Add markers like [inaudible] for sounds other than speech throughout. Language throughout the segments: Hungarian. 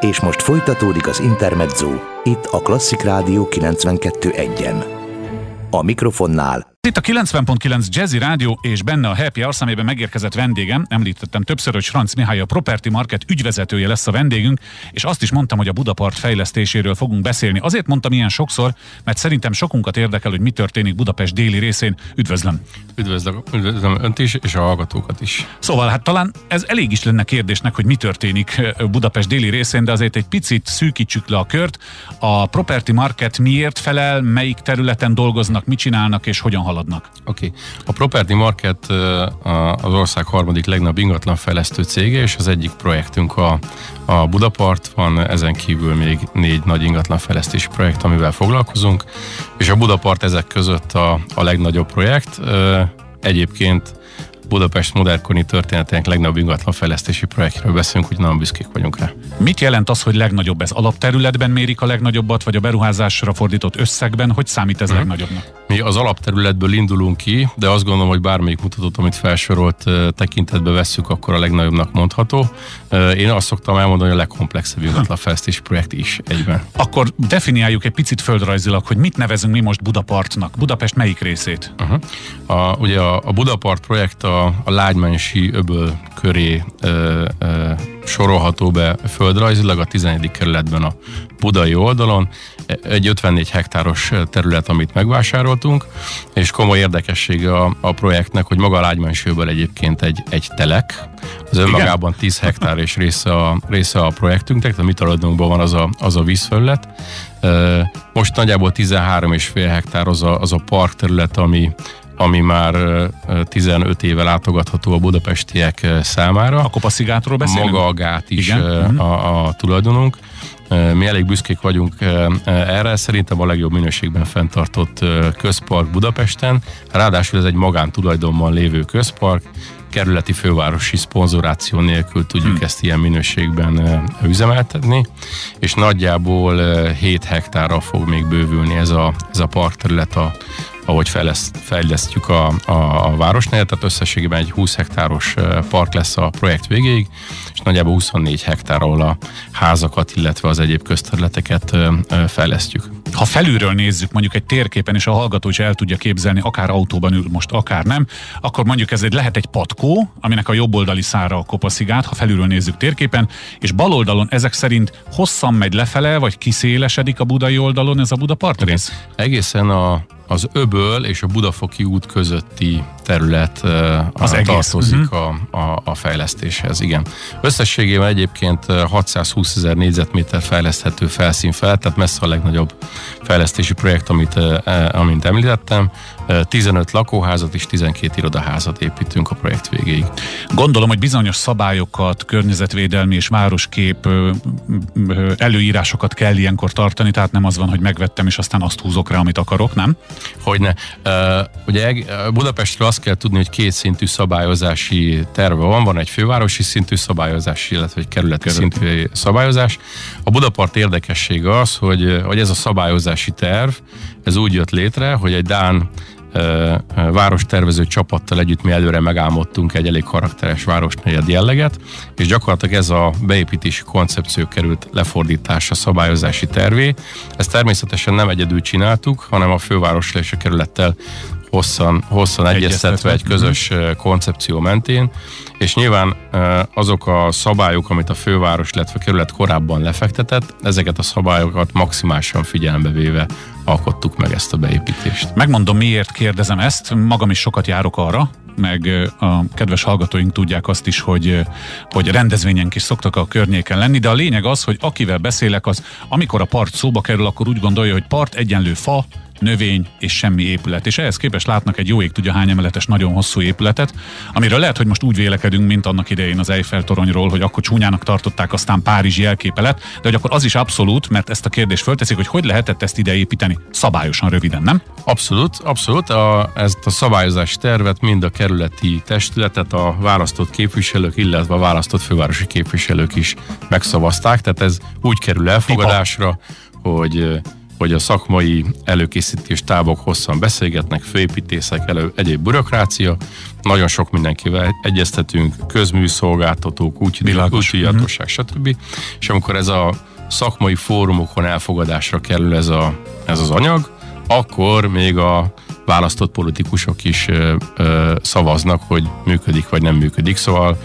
És most folytatódik az Intermezzo, itt a Klasszik Rádió 92.1-en. A mikrofonnál itt a 90.9 Jazzy Rádió és benne a Happy Hour szemében megérkezett vendégem, említettem többször, hogy Franz Mihály a Property Market ügyvezetője lesz a vendégünk, és azt is mondtam, hogy a Budapart fejlesztéséről fogunk beszélni. Azért mondtam ilyen sokszor, mert szerintem sokunkat érdekel, hogy mi történik Budapest déli részén. Üdvözlöm! Üdvözlöm, üdvözlöm önt is, és a hallgatókat is. Szóval hát talán ez elég is lenne kérdésnek, hogy mi történik Budapest déli részén, de azért egy picit szűkítsük le a kört. A Property Market miért felel, melyik területen dolgoznak, mit csinálnak és hogyan haladnak? Oké. Okay. A Property Market az ország harmadik legnagyobb ingatlan fejlesztő cége, és az egyik projektünk a, a Budapart, van ezen kívül még négy nagy ingatlan fejlesztési projekt, amivel foglalkozunk, és a Budapart ezek között a, a legnagyobb projekt. Egyébként Budapest modernkori történetének legnagyobb ingatlan fejlesztési projektről beszélünk, hogy nagyon büszkék vagyunk rá. Mit jelent az, hogy legnagyobb ez? Alapterületben mérik a legnagyobbat, vagy a beruházásra fordított összegben? Hogy számít ez hmm. legnagyobbnak? Mi az alapterületből indulunk ki, de azt gondolom, hogy bármelyik mutatót, amit felsorolt tekintetbe vesszük, akkor a legnagyobbnak mondható. Én azt szoktam elmondani, hogy a legkomplexebb ingatlanfejlesztési projekt is egyben. Akkor definiáljuk egy picit földrajzilag, hogy mit nevezünk mi most Budapartnak. Budapest melyik részét? Uh-huh. A, ugye a, a Budapart projekt a, a Lágymánsi öböl köré ö, ö, sorolható be földrajzilag a 11. kerületben a budai oldalon. Egy 54 hektáros terület, amit megvásároltunk, és komoly érdekessége a, a projektnek, hogy maga a Lágymánysőből egyébként egy, egy telek, az önmagában 10 hektár és része a, része a projektünknek, tehát a mi tulajdonunkban van az a, az a vízfelület. Most nagyjából 13,5 hektár az a, az a park terület, ami, ami már 15 éve látogatható a budapestiek számára. A Kopaszigátról beszélünk? Maga a gát is Igen? a, a tulajdonunk. Mi elég büszkék vagyunk erre, szerintem a legjobb minőségben fenntartott közpark Budapesten. Ráadásul ez egy magántulajdonban lévő közpark, kerületi fővárosi szponzoráció nélkül tudjuk hmm. ezt ilyen minőségben üzemeltetni, és nagyjából 7 hektárra fog még bővülni ez a, ez a parkterület a ahogy fejleszt, fejlesztjük a, a, a városnél, tehát összességében egy 20 hektáros park lesz a projekt végéig, és nagyjából 24 hektár, ahol a házakat, illetve az egyéb közterületeket fejlesztjük. Ha felülről nézzük mondjuk egy térképen, és a hallgató is el tudja képzelni, akár autóban ül most, akár nem, akkor mondjuk ez egy, lehet egy patkó, aminek a jobb oldali szára a kopaszigát, ha felülről nézzük térképen, és bal oldalon ezek szerint hosszan megy lefele, vagy kiszélesedik a budai oldalon ez a Budapart rész? Egészen a az Öböl és a Budafoki út közötti terület az a, tartozik uh-huh. a, a, a fejlesztéshez. Igen. Összességében egyébként 620 ezer négyzetméter fejleszthető felszín fel, tehát messze a legnagyobb fejlesztési projekt, amit, amint említettem. 15 lakóházat és 12 irodaházat építünk a projekt végéig. Gondolom, hogy bizonyos szabályokat, környezetvédelmi és városkép előírásokat kell ilyenkor tartani, tehát nem az van, hogy megvettem és aztán azt húzok rá, amit akarok, nem? Hogyne. Ugye Budapestről azt kell tudni, hogy két szintű szabályozási terve van. Van egy fővárosi szintű szabályozás, illetve egy kerületi Került. szintű szabályozás. A Budapart érdekessége az, hogy, hogy ez a szabályozási terv, ez úgy jött létre, hogy egy Dán várostervező csapattal együtt mi előre megálmodtunk egy elég karakteres városnegyed jelleget, és gyakorlatilag ez a beépítési koncepció került lefordításra szabályozási tervé. Ezt természetesen nem egyedül csináltuk, hanem a fővárosra és a kerülettel hosszan, hosszan egyeztetve egy közös koncepció mentén, és nyilván azok a szabályok, amit a főváros, illetve a kerület korábban lefektetett, ezeket a szabályokat maximálisan figyelembe véve alkottuk meg ezt a beépítést. Megmondom, miért kérdezem ezt. Magam is sokat járok arra, meg a kedves hallgatóink tudják azt is, hogy, hogy rendezvényenk is szoktak a környéken lenni, de a lényeg az, hogy akivel beszélek, az amikor a part szóba kerül, akkor úgy gondolja, hogy part egyenlő fa, növény és semmi épület. És ehhez képest látnak egy jó ég tudja hány emeletes, nagyon hosszú épületet, amiről lehet, hogy most úgy vélekedünk, mint annak idején az Eiffel toronyról, hogy akkor csúnyának tartották, aztán Párizsi jelképe lett, de hogy akkor az is abszolút, mert ezt a kérdést fölteszik, hogy hogy lehetett ezt ide építeni szabályosan röviden, nem? Abszolút, abszolút. A, ezt a szabályozási tervet mind a kerületi testületet, a választott képviselők, illetve a választott fővárosi képviselők is megszavazták, tehát ez úgy kerül elfogadásra, hogy hogy a szakmai előkészítés tábok hosszan beszélgetnek, főépítészek, elő, egyéb bürokrácia, nagyon sok mindenkivel egyeztetünk, közműszolgáltatók, útjártosság, stb. És amikor ez a szakmai fórumokon elfogadásra kerül ez, a, ez az anyag, akkor még a választott politikusok is ö, ö, szavaznak, hogy működik vagy nem működik. Szóval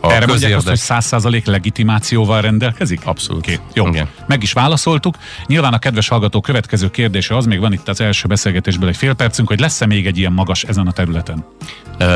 a Erre mondják azt, hogy száz százalék legitimációval rendelkezik? Abszolút. Okay. Jó, Igen. meg is válaszoltuk. Nyilván a kedves hallgató következő kérdése az, még van itt az első beszélgetésből egy fél percünk, hogy lesz-e még egy ilyen magas ezen a területen?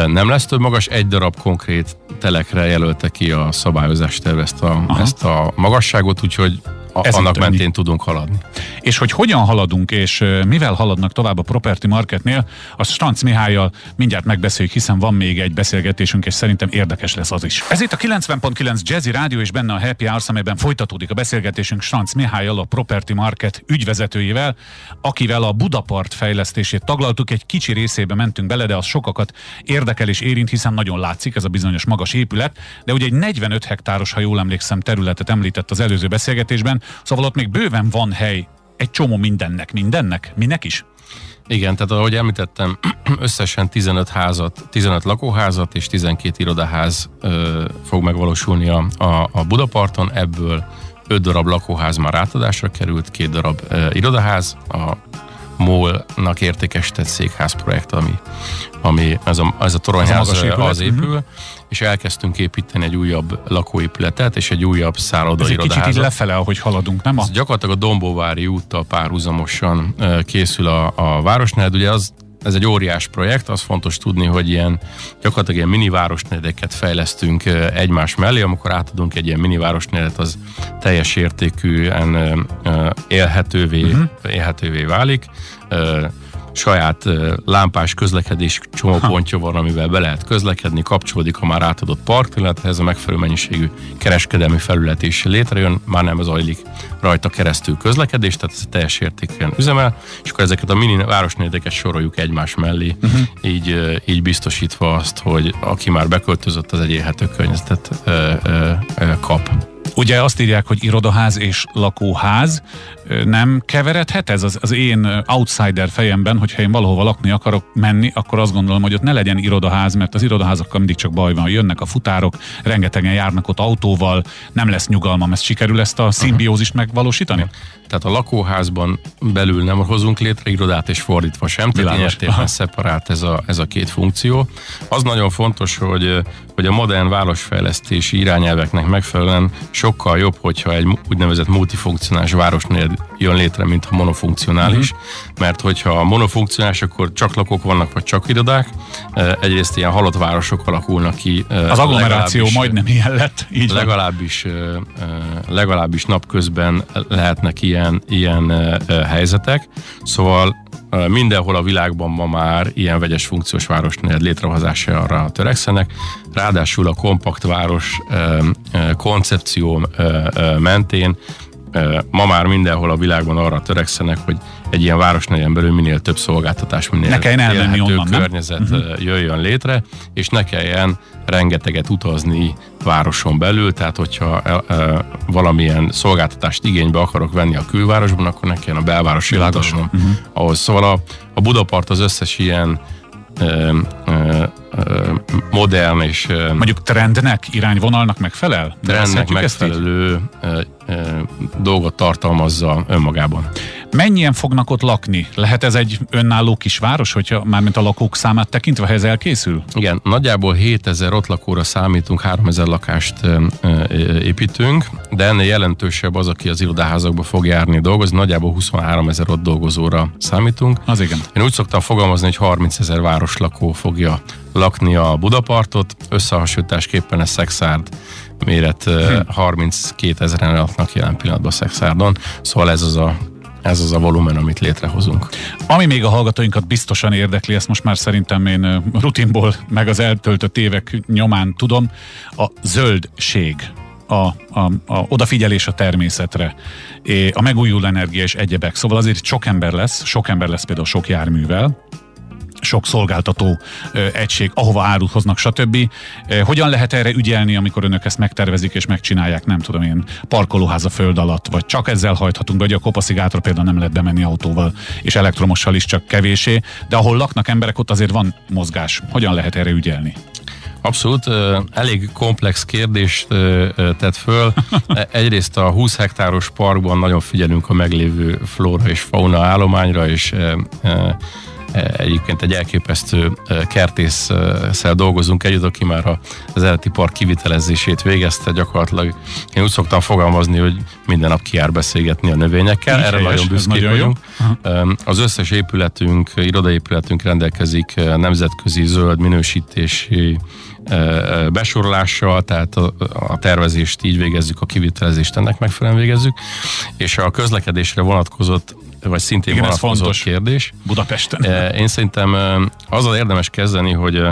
Nem lesz több magas, egy darab konkrét telekre jelölte ki a szabályozás terve ezt a, ezt a magasságot, úgyhogy ez annak mentén tudunk haladni. És hogy hogyan haladunk, és mivel haladnak tovább a Property Marketnél, azt Stanc Mihályjal mindjárt megbeszéljük, hiszen van még egy beszélgetésünk, és szerintem érdekes lesz az is. Ez itt a 90.9 Jazzy Rádió, és benne a Happy Hours, amelyben folytatódik a beszélgetésünk Stanc Mihályjal, a Property Market ügyvezetőjével, akivel a Budapart fejlesztését taglaltuk, egy kicsi részébe mentünk bele, de az sokakat érdekel és érint, hiszen nagyon látszik ez a bizonyos magas épület, de ugye egy 45 hektáros, ha jól emlékszem, területet említett az előző beszélgetésben, Szóval ott még bőven van hely egy csomó mindennek, mindennek, minek is. Igen, tehát ahogy említettem, [clears throat] összesen 15 házat, 15 lakóházat és 12 irodaház ö, fog megvalósulni a, a, a Budaparton, ebből 5 darab lakóház már átadásra került, két darab ö, irodaház, a MOL-nak értékesített székház projekt, ami, ami ez a, ez a toronyház az, az épül, uh-huh. és elkezdtünk építeni egy újabb lakóépületet, és egy újabb szállodai Ez egy kicsit így lefele, ahogy haladunk, nem? A... gyakorlatilag a Dombóvári úttal párhuzamosan készül a, a városnál, ugye az ez egy óriás projekt, az fontos tudni, hogy ilyen gyakorlatilag ilyen mini városnegyedeket fejlesztünk egymás mellé, amikor átadunk egy ilyen mini városnegyedet, az teljes értékűen élhetővé, uh-huh. élhetővé válik saját lámpás közlekedés csomópontja van, amivel be lehet közlekedni, kapcsolódik a már átadott parkterülethez, a megfelelő mennyiségű kereskedelmi felület is létrejön, már nem zajlik rajta keresztül közlekedés, tehát ez teljes értékűen üzemel, és akkor ezeket a mini városnédeket soroljuk egymás mellé, uh-huh. így, így biztosítva azt, hogy aki már beköltözött, az egy élhető környezetet ö, ö, ö, kap. Ugye azt írják, hogy irodaház és lakóház. Nem keveredhet ez az, az én outsider fejemben, hogyha én valahova lakni akarok menni, akkor azt gondolom, hogy ott ne legyen irodaház, mert az irodaházakkal mindig csak baj van. Jönnek a futárok, rengetegen járnak ott autóval, nem lesz nyugalmam. Ezt sikerül ezt a szimbiózist megvalósítani? Tehát a lakóházban belül nem hozunk létre irodát, és fordítva sem. Tehát értében szeparált ez a, ez a két funkció. Az nagyon fontos, hogy, hogy a modern városfejlesztési irányelveknek megfelelően sokkal jobb, hogyha egy úgynevezett multifunkcionális városnél jön létre, mint a monofunkcionális, uh-huh. mert hogyha a monofunkcionális, akkor csak lakók vannak, vagy csak irodák. Egyrészt ilyen halott városok alakulnak ki. Az agglomeráció majdnem ilyen lett. Így legalábbis, legalábbis napközben lehetnek ilyen, ilyen helyzetek. Szóval mindenhol a világban ma már ilyen vegyes funkciós városnél létrehozása arra törekszenek. Ráadásul a kompakt város koncepció mentén ma már mindenhol a világban arra törekszenek, hogy egy ilyen városnegyen belül minél több szolgáltatás, minél ne kelljen elmenni onnan, környezet nem? Mhm. jöjjön létre, és ne kelljen rengeteget utazni városon belül, tehát hogyha e, e, valamilyen szolgáltatást igénybe akarok venni a külvárosban, akkor ne kelljen a belvárosi utaznom. Uh-huh. Ahhoz szóval a, a Budapart az összes ilyen ö, ö, modern és... Mondjuk trendnek, irányvonalnak megfelel? Trendnek megfelelő dolgot tartalmazza önmagában. Mennyien fognak ott lakni? Lehet ez egy önálló kisváros, hogyha mármint a lakók számát tekintve, ha ez elkészül? Igen, nagyjából 7000 ott lakóra számítunk, 3000 lakást építünk, de ennél jelentősebb az, aki az irodaházakba fog járni dolgozni, nagyjából 23 ezer ott dolgozóra számítunk. Az igen. Én úgy szoktam fogalmazni, hogy 30 ezer városlakó fogja lakni a Budapartot, összehasonlításképpen ez Szexárd méret hm. 32 ezeren laknak jelen pillanatban Szexárdon, szóval ez az a ez az a volumen, amit létrehozunk. Ami még a hallgatóinkat biztosan érdekli, ezt most már szerintem én rutinból, meg az eltöltött évek nyomán tudom, a zöldség. A, a, a odafigyelés a természetre, a megújuló energia és egyebek. Szóval azért sok ember lesz, sok ember lesz például sok járművel, sok szolgáltató egység, ahova árut hoznak, stb. Hogyan lehet erre ügyelni, amikor önök ezt megtervezik és megcsinálják, nem tudom én, parkolóház a föld alatt, vagy csak ezzel hajthatunk, vagy a kopaszigátra például nem lehet bemenni autóval, és elektromossal is csak kevésé, de ahol laknak emberek, ott azért van mozgás. Hogyan lehet erre ügyelni? Abszolút, elég komplex kérdést tett föl. Egyrészt a 20 hektáros parkban nagyon figyelünk a meglévő flóra és fauna állományra, és egyébként egy elképesztő kertésszel dolgozunk együtt, aki már az eredeti park kivitelezését végezte gyakorlatilag. Én úgy szoktam fogalmazni, hogy minden nap kiár beszélgetni a növényekkel, erre helyes, nagyon büszkék nagyon vagyunk. Jó. Az összes épületünk, irodaépületünk rendelkezik nemzetközi zöld minősítési besorolással, tehát a, a tervezést így végezzük, a kivitelezést ennek megfelelően végezzük, és a közlekedésre vonatkozott vagy szintén Igen, vonatkozott fontos kérdés. Budapesten. Én szerintem azzal érdemes kezdeni, hogy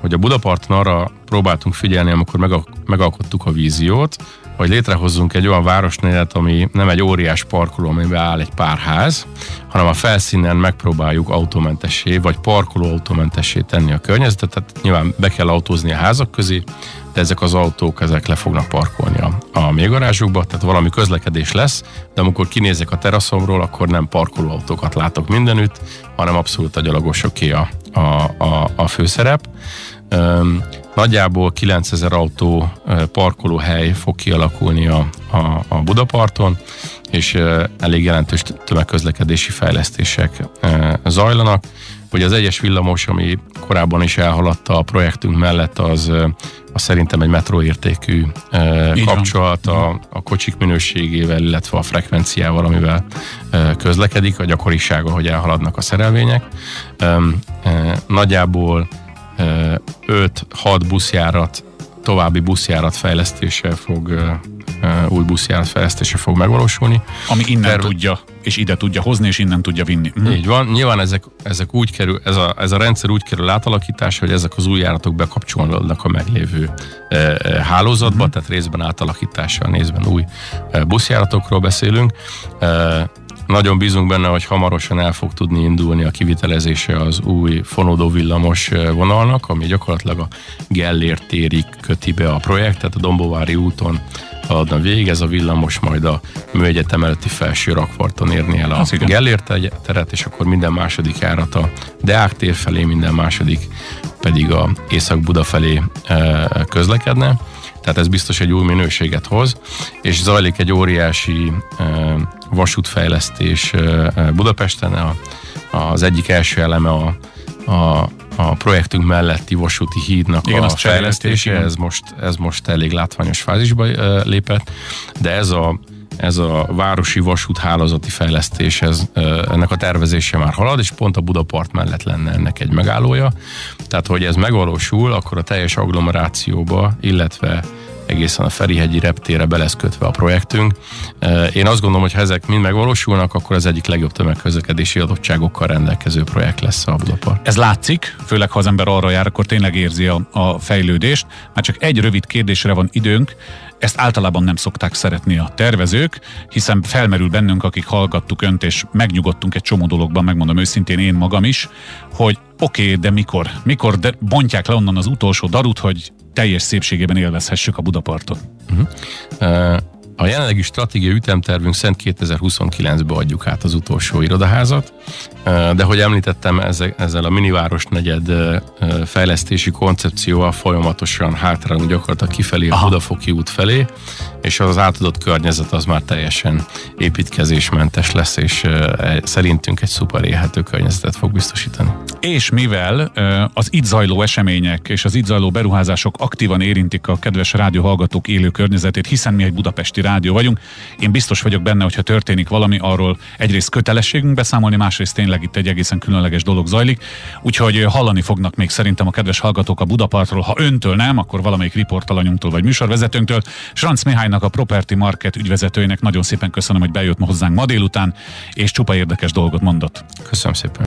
hogy a Budaparton arra próbáltunk figyelni, amikor megalkottuk a víziót, hogy létrehozzunk egy olyan városnélet, ami nem egy óriás parkoló, amiben áll egy pár ház, hanem a felszínen megpróbáljuk autómentessé, vagy parkoló autómentessé tenni a környezetet. Tehát nyilván be kell autózni a házak közé, de ezek az autók ezek le fognak parkolni a, a mélygarázsukba, tehát valami közlekedés lesz, de amikor kinézek a teraszomról, akkor nem parkolóautókat látok mindenütt, hanem abszolút a gyalogosoké a, a, a, a főszerep. Nagyjából 9000 autó parkolóhely fog kialakulni a, a, a Budaparton, és elég jelentős tömegközlekedési fejlesztések zajlanak. Hogy az egyes villamos, ami korábban is elhaladta a projektünk mellett, az, az szerintem egy metróértékű kapcsolat a, a kocsik minőségével, illetve a frekvenciával, amivel közlekedik, a gyakorisága, hogy elhaladnak a szerelvények. Nagyjából 5-6 buszjárat, további buszjárat fejlesztése fog, új buszjárat fejlesztése fog megvalósulni. Ami innen Terve... tudja, és ide tudja hozni, és innen tudja vinni. Mm. Így van. Nyilván ezek, ezek úgy kerül, ez a, ez a rendszer úgy kerül átalakításra, hogy ezek az új járatok bekapcsolódnak a meglévő e, e, hálózatba, mm. tehát részben átalakítással, nézben új e, buszjáratokról beszélünk. E, nagyon bízunk benne, hogy hamarosan el fog tudni indulni a kivitelezése az új fonódó villamos vonalnak, ami gyakorlatilag a Gellért térig köti be a projektet, a Dombovári úton haladna végig, ez a villamos majd a Műegyetem előtti felső rakvarton érni el a Gellért teret, és akkor minden második járat a Deák tér felé, minden második pedig a Észak-Buda felé közlekedne. Tehát ez biztos egy új minőséget hoz, és zajlik egy óriási vasútfejlesztés Budapesten. Az egyik első eleme a, a, a projektünk melletti vasúti hídnak Igen, a fejlesztése, ez most, ez most elég látványos fázisba lépett, de ez a ez a városi vasúthálózati fejlesztés, ez, ennek a tervezése már halad, és pont a Budapart mellett lenne ennek egy megállója. Tehát, hogy ez megvalósul, akkor a teljes agglomerációba, illetve egészen a Ferihegyi reptére be a projektünk. Én azt gondolom, hogy ha ezek mind megvalósulnak, akkor az egyik legjobb tömegközlekedési adottságokkal rendelkező projekt lesz a Budapart. Ez látszik, főleg ha az ember arra jár, akkor tényleg érzi a, a fejlődést. Már csak egy rövid kérdésre van időnk, ezt általában nem szokták szeretni a tervezők, hiszen felmerül bennünk, akik hallgattuk önt, és megnyugodtunk egy csomó dologban, megmondom őszintén én magam is, hogy oké, okay, de mikor? Mikor de bontják le onnan az utolsó darut, hogy teljes szépségében élvezhessük a Budapartot? Uh-huh. Uh, a jelenlegi stratégiai ütemtervünk szent 2029-be adjuk át az utolsó irodaházat, de hogy említettem, ezzel a miniváros negyed fejlesztési koncepcióval folyamatosan hátrálunk gyakorlatilag kifelé a Budafoki út felé, és az átadott környezet az már teljesen építkezésmentes lesz, és e, szerintünk egy szuper élhető környezetet fog biztosítani. És mivel az itt zajló események és az itt zajló beruházások aktívan érintik a kedves rádióhallgatók élő környezetét, hiszen mi egy budapesti rádió vagyunk, én biztos vagyok benne, hogyha történik valami, arról egyrészt kötelességünk beszámolni, másrészt tényleg itt egy egészen különleges dolog zajlik. Úgyhogy hallani fognak még szerintem a kedves hallgatók a Budapartról. Ha öntől nem, akkor valamelyik riportalanyunktól vagy műsorvezetőnktől. Franc Mihálynak, a Property Market ügyvezetőjének nagyon szépen köszönöm, hogy bejött ma hozzánk ma délután, és csupa érdekes dolgot mondott. Köszönöm szépen.